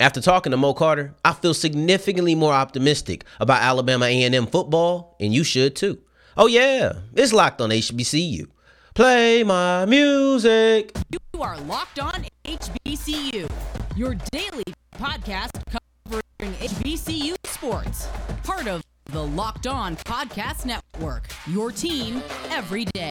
After talking to Mo Carter, I feel significantly more optimistic about Alabama A&M football, and you should too. Oh yeah, it's locked on HBCU. Play my music. You are locked on HBCU, your daily podcast covering HBCU sports. Part of the Locked On Podcast Network, your team every day.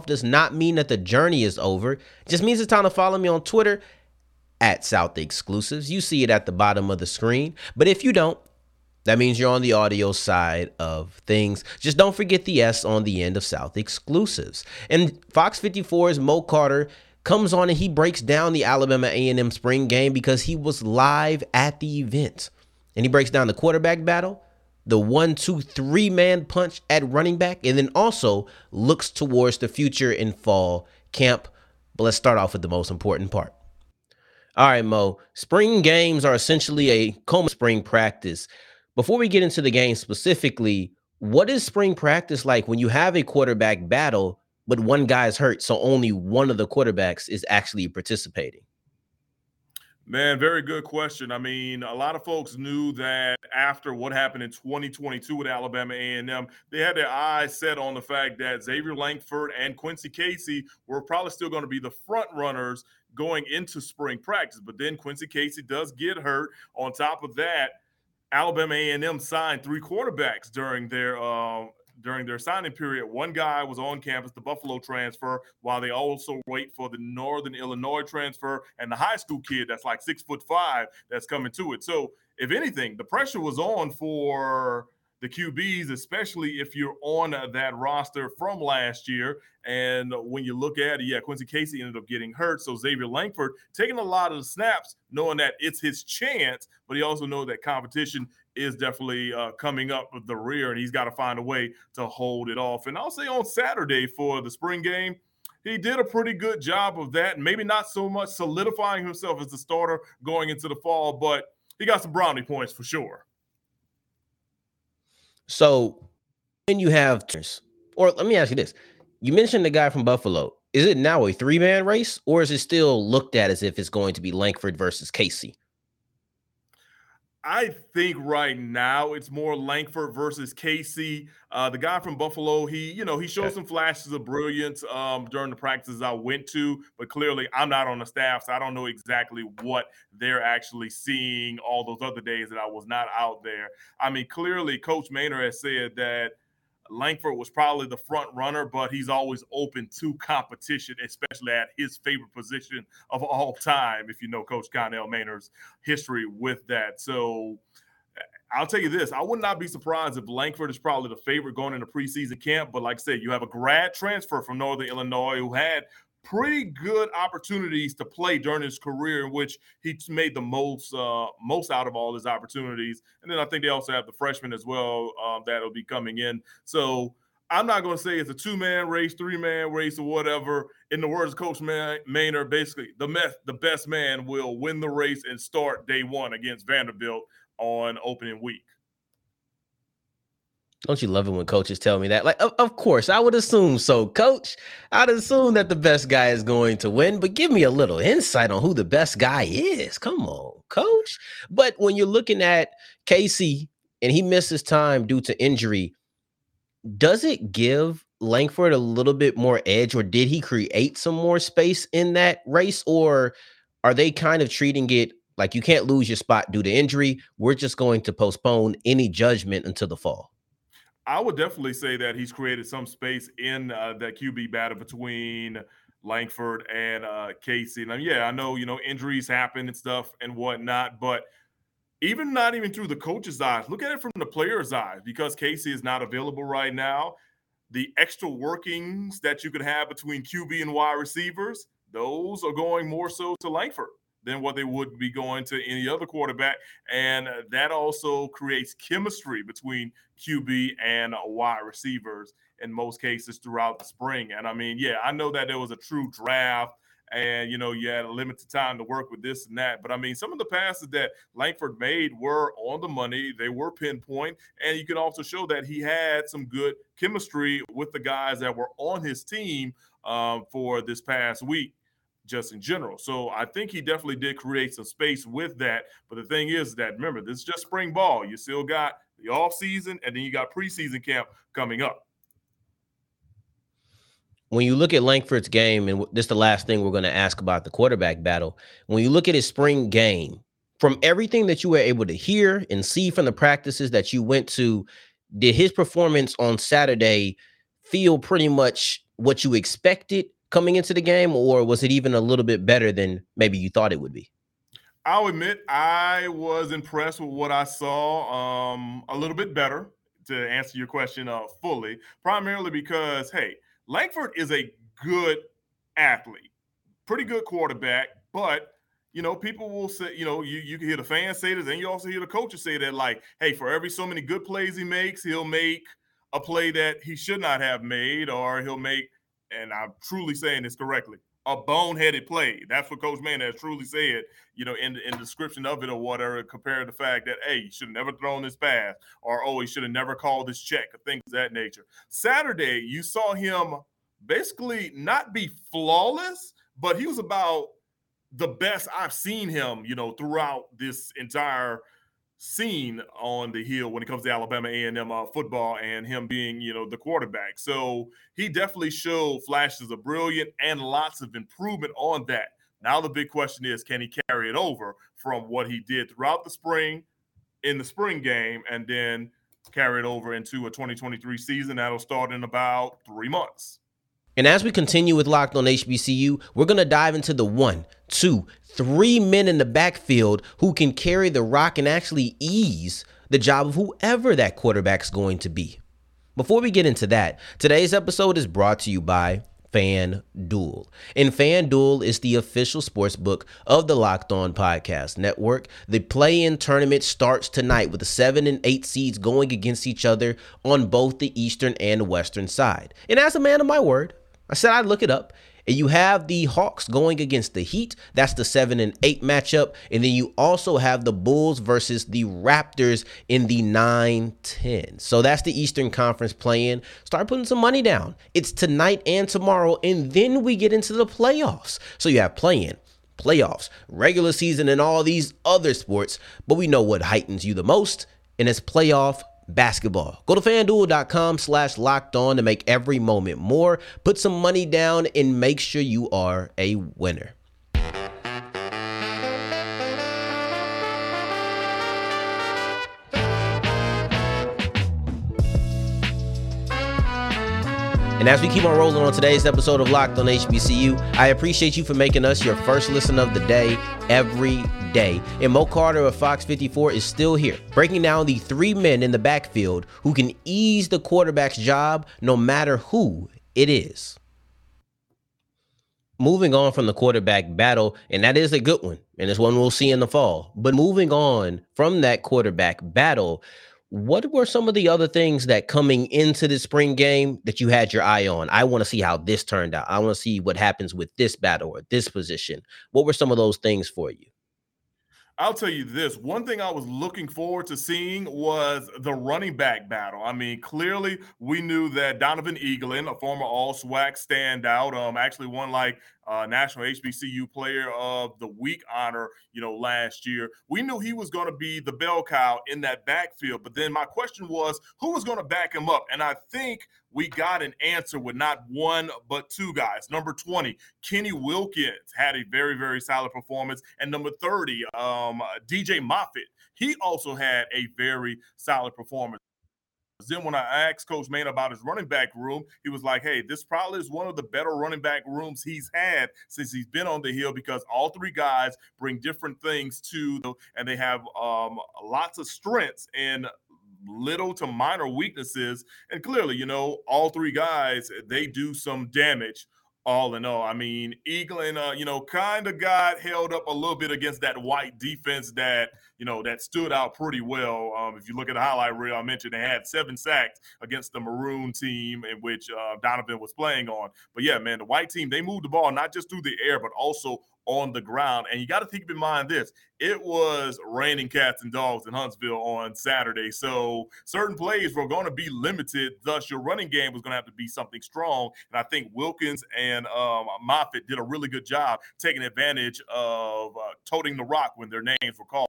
does not mean that the journey is over. It just means it's time to follow me on Twitter at South Exclusives. You see it at the bottom of the screen. But if you don't, that means you're on the audio side of things. Just don't forget the S on the end of South Exclusives. And Fox 54's Mo Carter comes on and he breaks down the Alabama A&M spring game because he was live at the event. And he breaks down the quarterback battle, the one, two, three man punch at running back, and then also looks towards the future in fall camp. But let's start off with the most important part. All right, Mo. Spring games are essentially a coma spring practice. Before we get into the game specifically, what is spring practice like when you have a quarterback battle, but one guy's hurt, so only one of the quarterbacks is actually participating? Man, very good question. I mean, a lot of folks knew that after what happened in 2022 with Alabama A&M, they had their eyes set on the fact that Xavier Lankford and Quincy Casey were probably still going to be the front runners going into spring practice. But then Quincy Casey does get hurt. On top of that, Alabama A&M signed three quarterbacks during their uh, during their signing period. One guy was on campus, the Buffalo transfer, while they also wait for the Northern Illinois transfer and the high school kid that's like six foot five that's coming to it. So, if anything, the pressure was on for the QBs, especially if you're on that roster from last year. And when you look at it, yeah, Quincy Casey ended up getting hurt. So Xavier Lankford taking a lot of the snaps, knowing that it's his chance, but he also knows that competition is definitely uh, coming up with the rear, and he's got to find a way to hold it off. And I'll say on Saturday for the spring game, he did a pretty good job of that. Maybe not so much solidifying himself as the starter going into the fall, but he got some brownie points for sure. So when you have, or let me ask you this: you mentioned the guy from Buffalo. Is it now a three man race, or is it still looked at as if it's going to be Lankford versus Casey? I think right now it's more Lankford versus Casey. Uh, the guy from Buffalo, he, you know, he showed some flashes of brilliance um, during the practices I went to, but clearly I'm not on the staff, so I don't know exactly what they're actually seeing all those other days that I was not out there. I mean, clearly Coach Maynor has said that Lankford was probably the front runner, but he's always open to competition, especially at his favorite position of all time. If you know Coach Connell Maynor's history with that, so uh, I'll tell you this: I would not be surprised if Lankford is probably the favorite going into preseason camp. But like I said, you have a grad transfer from Northern Illinois who had pretty good opportunities to play during his career, in which he made the most uh, most out of all his opportunities. And then I think they also have the freshman as well um, that'll be coming in. So I'm not going to say it's a two man race, three man race, or whatever. In the words of Coach Maynor, basically the best the best man will win the race and start day one against Vanderbilt on opening week. Don't you love it when coaches tell me that? Like, of, of, course, I would assume so, coach. I'd assume that the best guy is going to win, but give me a little insight on who the best guy is. Come on, coach. But when you're looking at Casey and he misses time due to injury, does it give Lankford a little bit more edge, or did he create some more space in that race, or are they kind of treating it like you can't lose your spot due to injury? We're just going to postpone any judgment until the fall. I would definitely say that he's created some space in uh, that QB battle between Lankford and uh, Casey. And yeah, I know you know injuries happen and stuff and whatnot, but even not even through the coach's eyes, look at it from the player's eyes because Casey is not available right now. The extra workings that you could have between QB and wide receivers, those are going more so to Lankford than what they would be going to any other quarterback. And that also creates chemistry between QB and wide receivers in most cases throughout the spring. And I mean, yeah, I know that there was a true draft and you know you had a limited time to work with this and that but i mean some of the passes that lankford made were on the money they were pinpoint and you can also show that he had some good chemistry with the guys that were on his team um, for this past week just in general. So I think he definitely did create some space with that. But the thing is that remember, this is just spring ball. You still got the off season and then you got preseason camp coming up. When you look at Lankford's game, and this is the last thing we're going to ask about the quarterback battle. When you look at his spring game, from everything that you were able to hear and see from the practices that you went to, did his performance on Saturday feel pretty much what you expected coming into the game, or was it even a little bit better than maybe you thought it would be? I'll admit I was impressed with what I saw. Um, a little bit better to answer your question uh, fully, primarily because hey, Lankford is a good athlete, pretty good quarterback, but you know, people will say, you know, you, you can hear the fans say this, and you also hear the coaches say that, like, hey, for every so many good plays he makes, he'll make a play that he should not have made, or he'll make and I'm truly saying this correctly, a boneheaded play. That's what Coach Man has truly said, you know, in the, in description of it or whatever, compared to the fact that, hey, he should have never thrown this pass or, oh, he should have never called this check or things of that nature. Saturday, you saw him basically not be flawless, but he was about the best I've seen him, you know, throughout this entire – seen on the hill when it comes to Alabama A&M uh, football and him being, you know, the quarterback. So he definitely showed flashes of brilliant and lots of improvement on that. Now the big question is, can he carry it over from what he did throughout the spring in the spring game and then carry it over into a 2023 season that'll start in about three months? And as we continue with Locked on HBCU, we're going to dive into the one, two, three men in the backfield who can carry the rock and actually ease the job of whoever that quarterback's going to be. Before we get into that, today's episode is brought to you by FanDuel. And FanDuel is the official sports book of the Locked On Podcast Network. The play in tournament starts tonight with the seven and eight seeds going against each other on both the Eastern and Western side. And as a man of my word, I said I'd look it up. And you have the Hawks going against the Heat. That's the 7 and 8 matchup. And then you also have the Bulls versus the Raptors in the 9 10. So that's the Eastern Conference playing. Start putting some money down. It's tonight and tomorrow. And then we get into the playoffs. So you have playing playoffs, regular season, and all these other sports. But we know what heightens you the most, and it's playoff basketball. Go to fanduel.com slash locked on to make every moment more. Put some money down and make sure you are a winner. And as we keep on rolling on today's episode of Locked on HBCU, I appreciate you for making us your first listen of the day every day. And Mo Carter of Fox 54 is still here, breaking down the three men in the backfield who can ease the quarterback's job no matter who it is. Moving on from the quarterback battle, and that is a good one, and it's one we'll see in the fall. But moving on from that quarterback battle, what were some of the other things that coming into the spring game that you had your eye on? I want to see how this turned out. I want to see what happens with this battle or this position. What were some of those things for you? I'll tell you this one thing I was looking forward to seeing was the running back battle. I mean, clearly we knew that Donovan Eaglin, a former All SWAC standout, um, actually won like uh, National HBCU Player of the Week honor, you know, last year. We knew he was going to be the bell cow in that backfield. But then my question was, who was going to back him up? And I think we got an answer with not one, but two guys. Number 20, Kenny Wilkins had a very, very solid performance. And number 30, um, DJ Moffet, he also had a very solid performance. Then when I asked Coach Main about his running back room, he was like, "Hey, this probably is one of the better running back rooms he's had since he's been on the hill because all three guys bring different things to, and they have um, lots of strengths and little to minor weaknesses. And clearly, you know, all three guys they do some damage all in all. I mean, Eaglin, uh, you know, kind of got held up a little bit against that white defense that, you know, that stood out pretty well. Um, if you look at the highlight reel, I mentioned they had seven sacks against the Maroon team in which uh, Donovan was playing on. But yeah, man, the white team, they moved the ball not just through the air, but also on the ground. And you got to keep in mind this it was raining cats and dogs in Huntsville on Saturday. So certain plays were going to be limited. Thus, your running game was going to have to be something strong. And I think Wilkins and um, Moffet did a really good job taking advantage of uh, toting the rock when their names were called.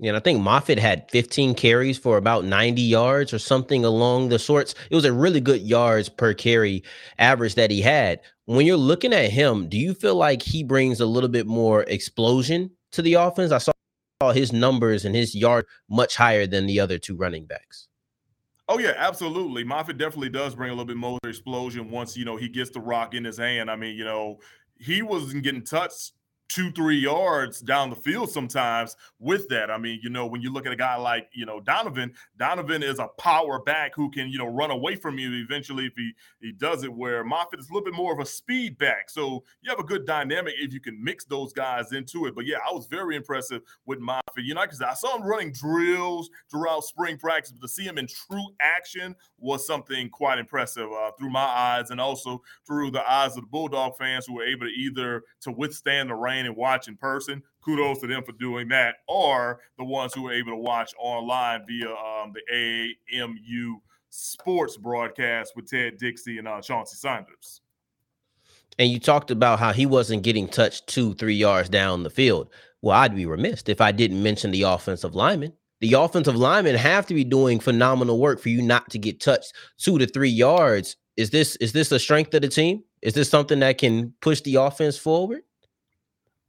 Yeah, and I think Moffet had 15 carries for about 90 yards or something along the sorts. It was a really good yards per carry average that he had. When you're looking at him, do you feel like he brings a little bit more explosion to the offense? I saw his numbers and his yard much higher than the other two running backs. Oh yeah, absolutely. Moffet definitely does bring a little bit more explosion once you know he gets the rock in his hand. I mean, you know, he wasn't getting touched two, three yards down the field sometimes with that. I mean, you know, when you look at a guy like, you know, Donovan, Donovan is a power back who can, you know, run away from you eventually if he, he does it, where Moffet is a little bit more of a speed back. So you have a good dynamic if you can mix those guys into it. But yeah, I was very impressive with Moffet. You know, because I saw him running drills throughout spring practice, but to see him in true action was something quite impressive uh, through my eyes and also through the eyes of the Bulldog fans who were able to either to withstand the rain and watch in person. Kudos to them for doing that, or the ones who were able to watch online via um, the AMU sports broadcast with Ted Dixie and uh, Chauncey Sanders. And you talked about how he wasn't getting touched two, three yards down the field. Well, I'd be remiss if I didn't mention the offensive lineman. The offensive linemen have to be doing phenomenal work for you not to get touched two to three yards. Is this is this a strength of the team? Is this something that can push the offense forward?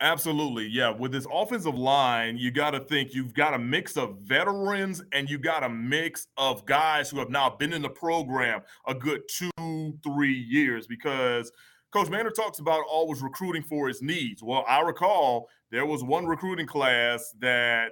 Absolutely. Yeah. With this offensive line, you got to think you've got a mix of veterans and you got a mix of guys who have now been in the program a good two, three years because Coach Maynor talks about always recruiting for his needs. Well, I recall there was one recruiting class that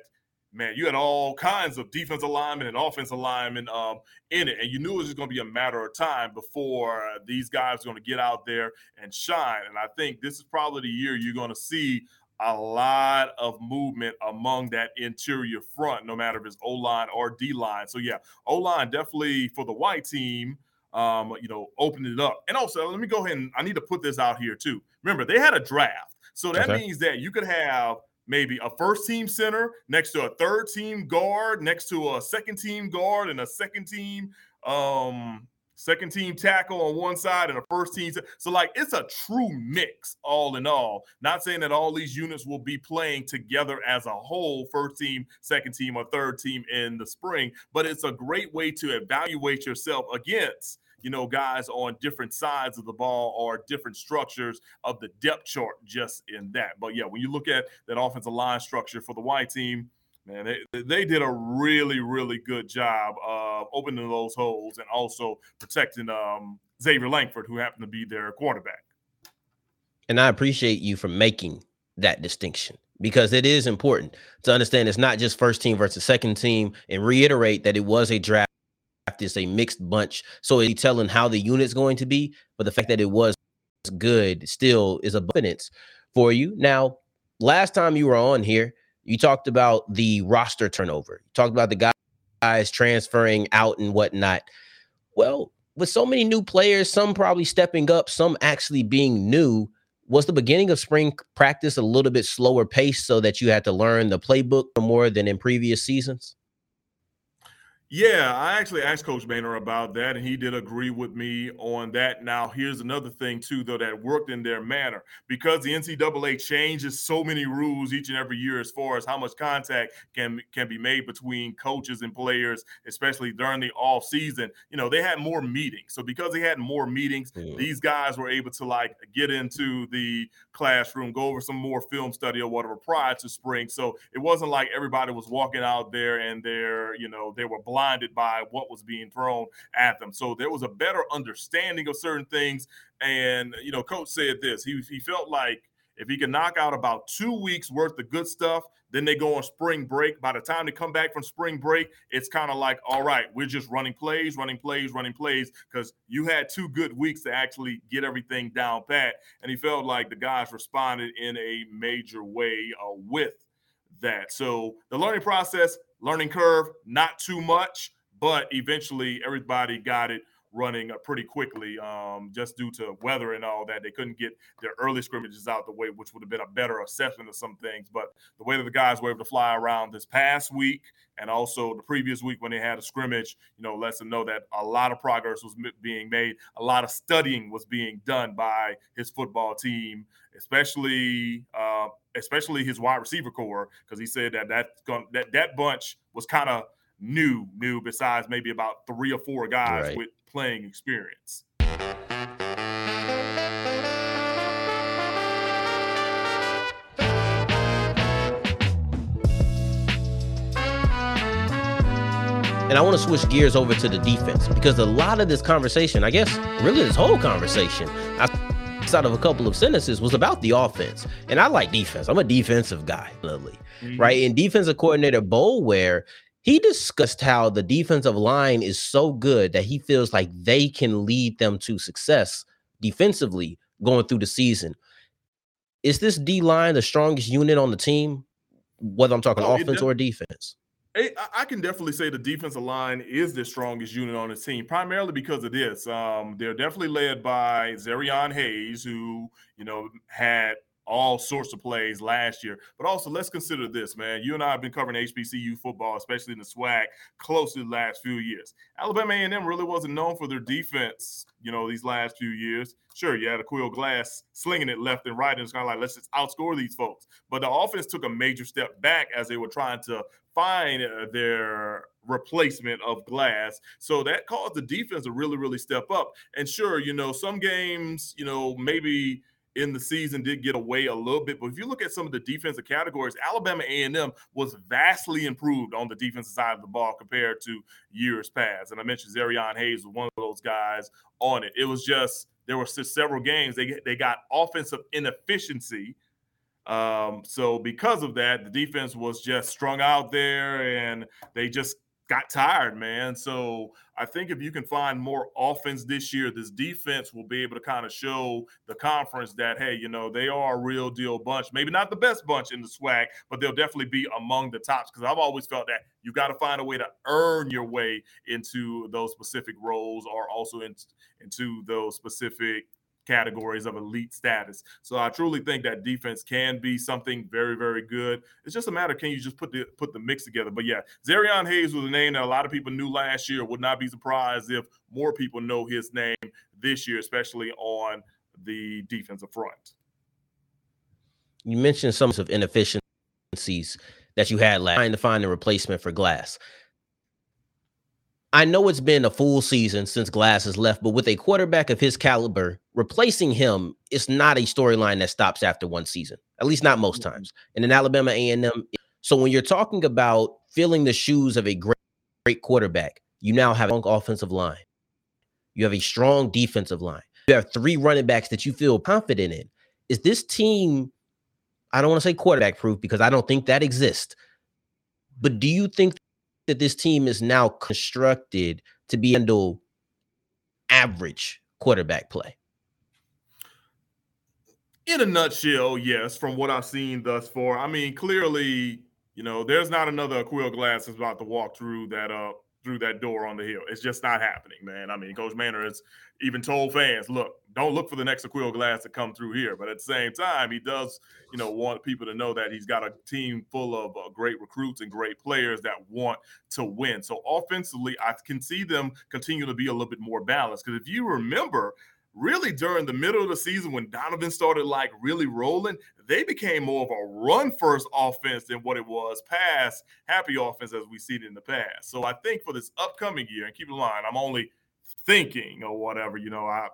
man, you had all kinds of defensive linemen and offensive linemen um, in it, and you knew it was just going to be a matter of time before these guys were going to get out there and shine. And I think this is probably the year you're going to see a lot of movement among that interior front, no matter if it's O line or D line. So yeah, O line definitely for the white team. Um, you know, opening it up. And also, let me go ahead and I need to put this out here too. Remember, they had a draft. So that okay. means that you could have maybe a first team center next to a third team guard, next to a second team guard, and a second team um second team tackle on one side and a first team. So, like, it's a true mix, all in all. Not saying that all these units will be playing together as a whole, first team, second team, or third team in the spring, but it's a great way to evaluate yourself against you know, guys on different sides of the ball or different structures of the depth chart just in that. But yeah, when you look at that offensive line structure for the white team, man, they, they did a really, really good job of opening those holes and also protecting um, Xavier Lankford, who happened to be their quarterback. And I appreciate you for making that distinction because it is important to understand it's not just first team versus second team and reiterate that it was a draft is a mixed bunch. So it's telling how the unit's going to be, but the fact that it was good still is a evidence for you. Now, last time you were on here, you talked about the roster turnover. You talked about the guys transferring out and whatnot. Well, with so many new players, some probably stepping up, some actually being new, was the beginning of spring practice a little bit slower pace so that you had to learn the playbook more than in previous seasons? Yeah, I actually asked Coach Maynor about that, and he did agree with me on that. Now, here's another thing, too, though, that worked in their manner. Because the NCAA changes so many rules each and every year as far as how much contact can, can be made between coaches and players, especially during the off season, you know, they had more meetings. So because they had more meetings, mm. these guys were able to, like, get into the classroom, go over some more film study or whatever prior to spring. So it wasn't like everybody was walking out there and they're, you know, they were blind blinded by what was being thrown at them. So there was a better understanding of certain things. And, you know, coach said this he, he felt like if he can knock out about two weeks worth of good stuff, then they go on spring break. By the time they come back from spring break, it's kind of like, all right, we're just running plays, running plays, running plays, because you had two good weeks to actually get everything down pat. And he felt like the guys responded in a major way uh, with that. So the learning process, learning curve, not too much, but eventually everybody got it running uh, pretty quickly um, just due to weather and all that. They couldn't get their early scrimmages out the way, which would have been a better assessment of some things. But the way that the guys were able to fly around this past week and also the previous week when they had a scrimmage, you know, lets them know that a lot of progress was being made. A lot of studying was being done by his football team, especially uh, especially his wide receiver core, because he said that that that that bunch was kind of new, new. Besides maybe about three or four guys right. with playing experience. And I want to switch gears over to the defense because a lot of this conversation, I guess, really this whole conversation, outside of a couple of sentences, was about the offense. And I like defense. I'm a defensive guy, literally, mm-hmm. right? And defensive coordinator Boulware he discussed how the defensive line is so good that he feels like they can lead them to success defensively going through the season. Is this D line the strongest unit on the team, whether I'm talking oh, offense or defense? I can definitely say the defensive line is the strongest unit on the team, primarily because of this. Um, they're definitely led by Zarian Hayes, who you know had all sorts of plays last year. But also, let's consider this, man. You and I have been covering HBCU football, especially in the SWAC, closely the last few years. Alabama A&M really wasn't known for their defense, you know, these last few years. Sure, you had Aqeel Glass slinging it left and right, and it's kind of like, let's just outscore these folks. But the offense took a major step back as they were trying to find uh, their replacement of Glass. So that caused the defense to really, really step up. And sure, you know, some games, you know, maybe – in the season did get away a little bit. But if you look at some of the defensive categories, Alabama A&M was vastly improved on the defensive side of the ball compared to years past. And I mentioned Zarian Hayes was one of those guys on it. It was just there were several games they they got offensive inefficiency. Um, so because of that, the defense was just strung out there, and they just got tired, man. So I think if you can find more offense this year, this defense will be able to kind of show the conference that, hey, you know, they are a real deal bunch. Maybe not the best bunch in the SWAC, but they'll definitely be among the tops. Because I've always felt that you got to find a way to earn your way into those specific roles or also in, into those specific categories of elite status. So I truly think that defense can be something very, very good. It's just a matter can you just put the put the mix together. But yeah, Zarian Hayes was a name that a lot of people knew last year. Would not be surprised if more people know his name this year, especially on the defensive front. You mentioned some of inefficiencies that you had last trying to find a replacement for Glass. I know it's been a full season since Glass has left, but with a quarterback of his caliber, replacing him is not a storyline that stops after one season. At least not most times. And in Alabama A&M, so when you're talking about filling the shoes of a great, great quarterback, you now have a strong offensive line. You have a strong defensive line. You have three running backs that you feel confident in. Is this team? I don't want to say quarterback proof because I don't think that exists. But do you think that this team is now constructed to be handle average quarterback play? In a nutshell, yes, from what I've seen thus far. I mean, clearly, you know, there's not another Aqeel Glass that's about to walk through that uh through that door on the hill. It's just not happening, man. I mean, Coach Maynor has even told fans, look, don't look for the next Aqeel Glass to come through here. But at the same time, he does, you know, want people to know that he's got a team full of uh, great recruits and great players that want to win. So offensively, I can see them continue to be a little bit more balanced. Because if you remember, really during the middle of the season when Donovan started like really rolling, they became more of a run first offense than what it was pass happy offense as we see it in the past. So I think for this upcoming year, and keep in mind, I'm only thinking or whatever, you know, I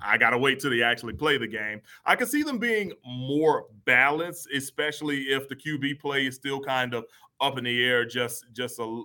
I gotta wait till they actually play the game. I can see them being more balanced, especially if the QB play is still kind of up in the air, just just a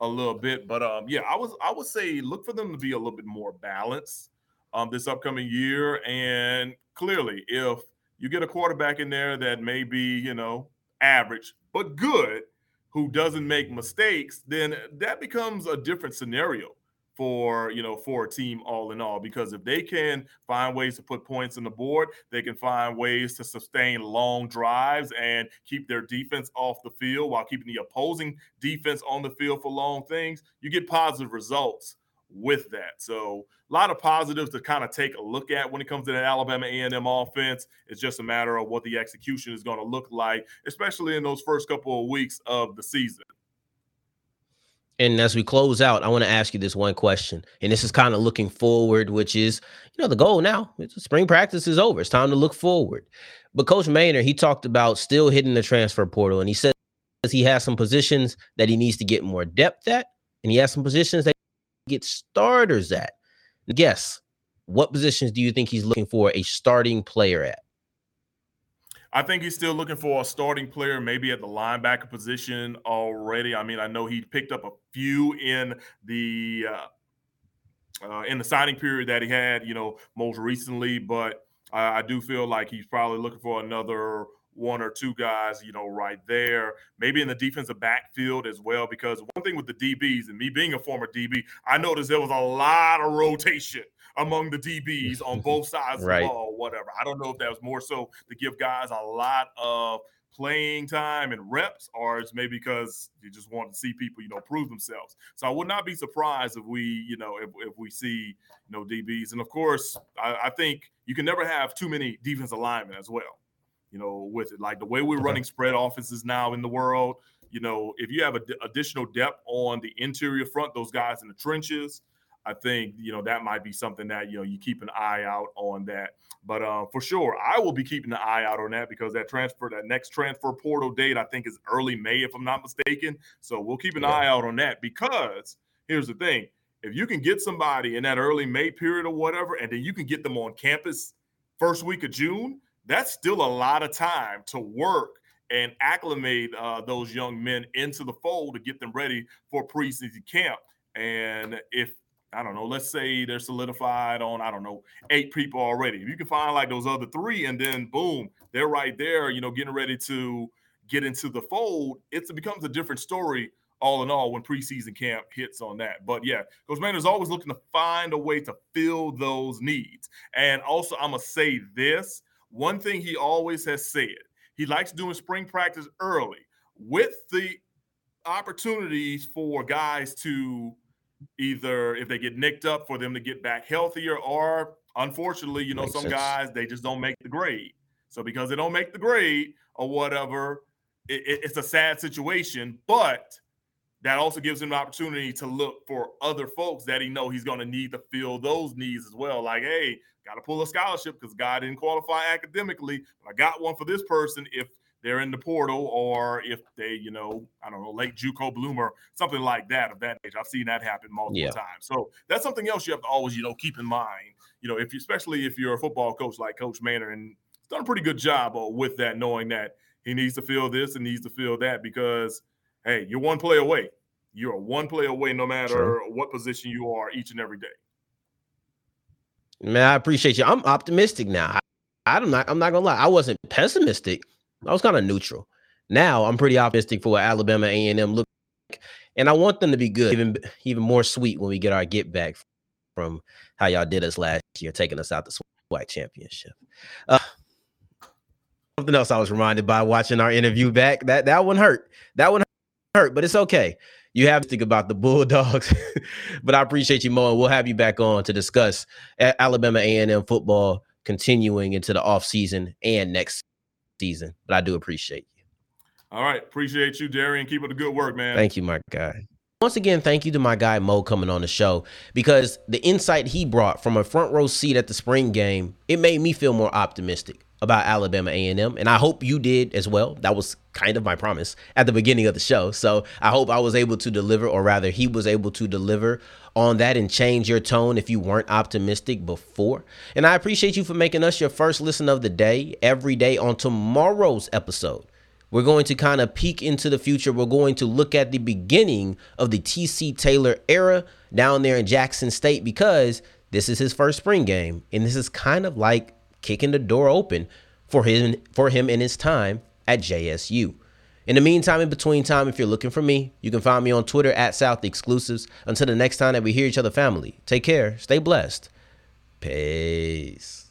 a little bit. But um, yeah, I was I would say look for them to be a little bit more balanced um, this upcoming year. And clearly, if you get a quarterback in there that may be you know average but good, who doesn't make mistakes, then that becomes a different scenario for you know for a team all in all because if they can find ways to put points on the board they can find ways to sustain long drives and keep their defense off the field while keeping the opposing defense on the field for long things you get positive results with that so a lot of positives to kind of take a look at when it comes to the alabama a&m offense it's just a matter of what the execution is going to look like especially in those first couple of weeks of the season and as we close out, I want to ask you this one question. And this is kind of looking forward, which is, you know, the goal now. Spring practice is over. It's time to look forward. But Coach Maynor, he talked about still hitting the transfer portal. And he says he has some positions that he needs to get more depth at. And he has some positions that get starters at. Guess what positions do you think he's looking for a starting player at? I think he's still looking for a starting player, maybe at the linebacker position already. I mean, I know he picked up a few in the uh, uh, in the signing period that he had, you know, most recently, but I, I do feel like he's probably looking for another one or two guys, you know, right there. Maybe in the defensive backfield as well. Because one thing with the DBs and me being a former DB, I noticed there was a lot of rotation among the DBs on both sides right. of the ball, whatever. I don't know if that was more so to give guys a lot of playing time and reps, or it's maybe because you just want to see people, you know, prove themselves. So I would not be surprised if we, you know, if, if we see, you know, DBs. And of course, I, I think you can never have too many defensive linemen as well you know, with it. Like the way we're running spread offenses now in the world, you know, if you have d- additional depth on the interior front, those guys in the trenches, I think you know that might be something that you know you keep an eye out on that. But uh, for sure, I will be keeping an eye out on that because that transfer, that next transfer portal date, I think is early May, if I'm not mistaken. So we'll keep an yeah. eye out on that because here's the thing: if you can get somebody in that early May period or whatever, and then you can get them on campus first week of June, that's still a lot of time to work and acclimate uh, those young men into the fold to get them ready for preseason camp. And if I don't know, let's say they're solidified on, I don't know, eight people already. If you can find like those other three, and then boom, they're right there, you know, getting ready to get into the fold, it becomes a different story all in all when preseason camp hits on that. But yeah, Coach Man is always looking to find a way to fill those needs. And also, I'm to say this one thing he always has said he likes doing spring practice early with the opportunities for guys to either if they get nicked up for them to get back healthier or unfortunately you know Makes some sense. guys they just don't make the grade so because they don't make the grade or whatever it, it, it's a sad situation but that also gives him an opportunity to look for other folks that he know he's going to need to fill those needs as well like hey got to pull a scholarship because guy didn't qualify academically. But I got one for this person if they're in the portal or if they, you know, I don't know, late JUCO bloomer, something like that of that age. I've seen that happen multiple yeah. times. So that's something else you have to always, you know, keep in mind. You know, if you, especially if you're a football coach like Coach Maynor, and he's done a pretty good job uh, with that, knowing that he needs to feel this and needs to feel that because, hey, you're one play away. You're one play away, no matter what position you are each and every day. Man, I appreciate you. I'm optimistic now. I, am not. I'm not gonna lie. I wasn't pessimistic. I was kind of neutral. Now I'm pretty optimistic for Alabama A&M look like, and I want them to be good, even even more sweet when we get our get back from how y'all did us last year, taking us out the white championship. Uh, something else I was reminded by watching our interview back. That that one hurt. That one hurt, but it's okay you have to think about the Bulldogs. but I appreciate you, Mo, and we'll have you back on to discuss Alabama A&M football continuing into the offseason and next season. But I do appreciate you. All right. Appreciate you, Darian. Keep up the good work, man. Thank you, my guy. Once again, thank you to my guy Mo coming on the show because the insight he brought from a front row seat at the spring game, it made me feel more optimistic about Alabama A&M and I hope you did as well. That was kind of my promise at the beginning of the show. So, I hope I was able to deliver or rather he was able to deliver on that and change your tone if you weren't optimistic before. And I appreciate you for making us your first listen of the day every day on tomorrow's episode. We're going to kind of peek into the future. We're going to look at the beginning of the TC Taylor era down there in Jackson State because this is his first spring game. And this is kind of like kicking the door open for him for him in his time at JSU. In the meantime, in between time, if you're looking for me, you can find me on Twitter at South Exclusives. Until the next time that we hear each other, family, take care, stay blessed. Peace.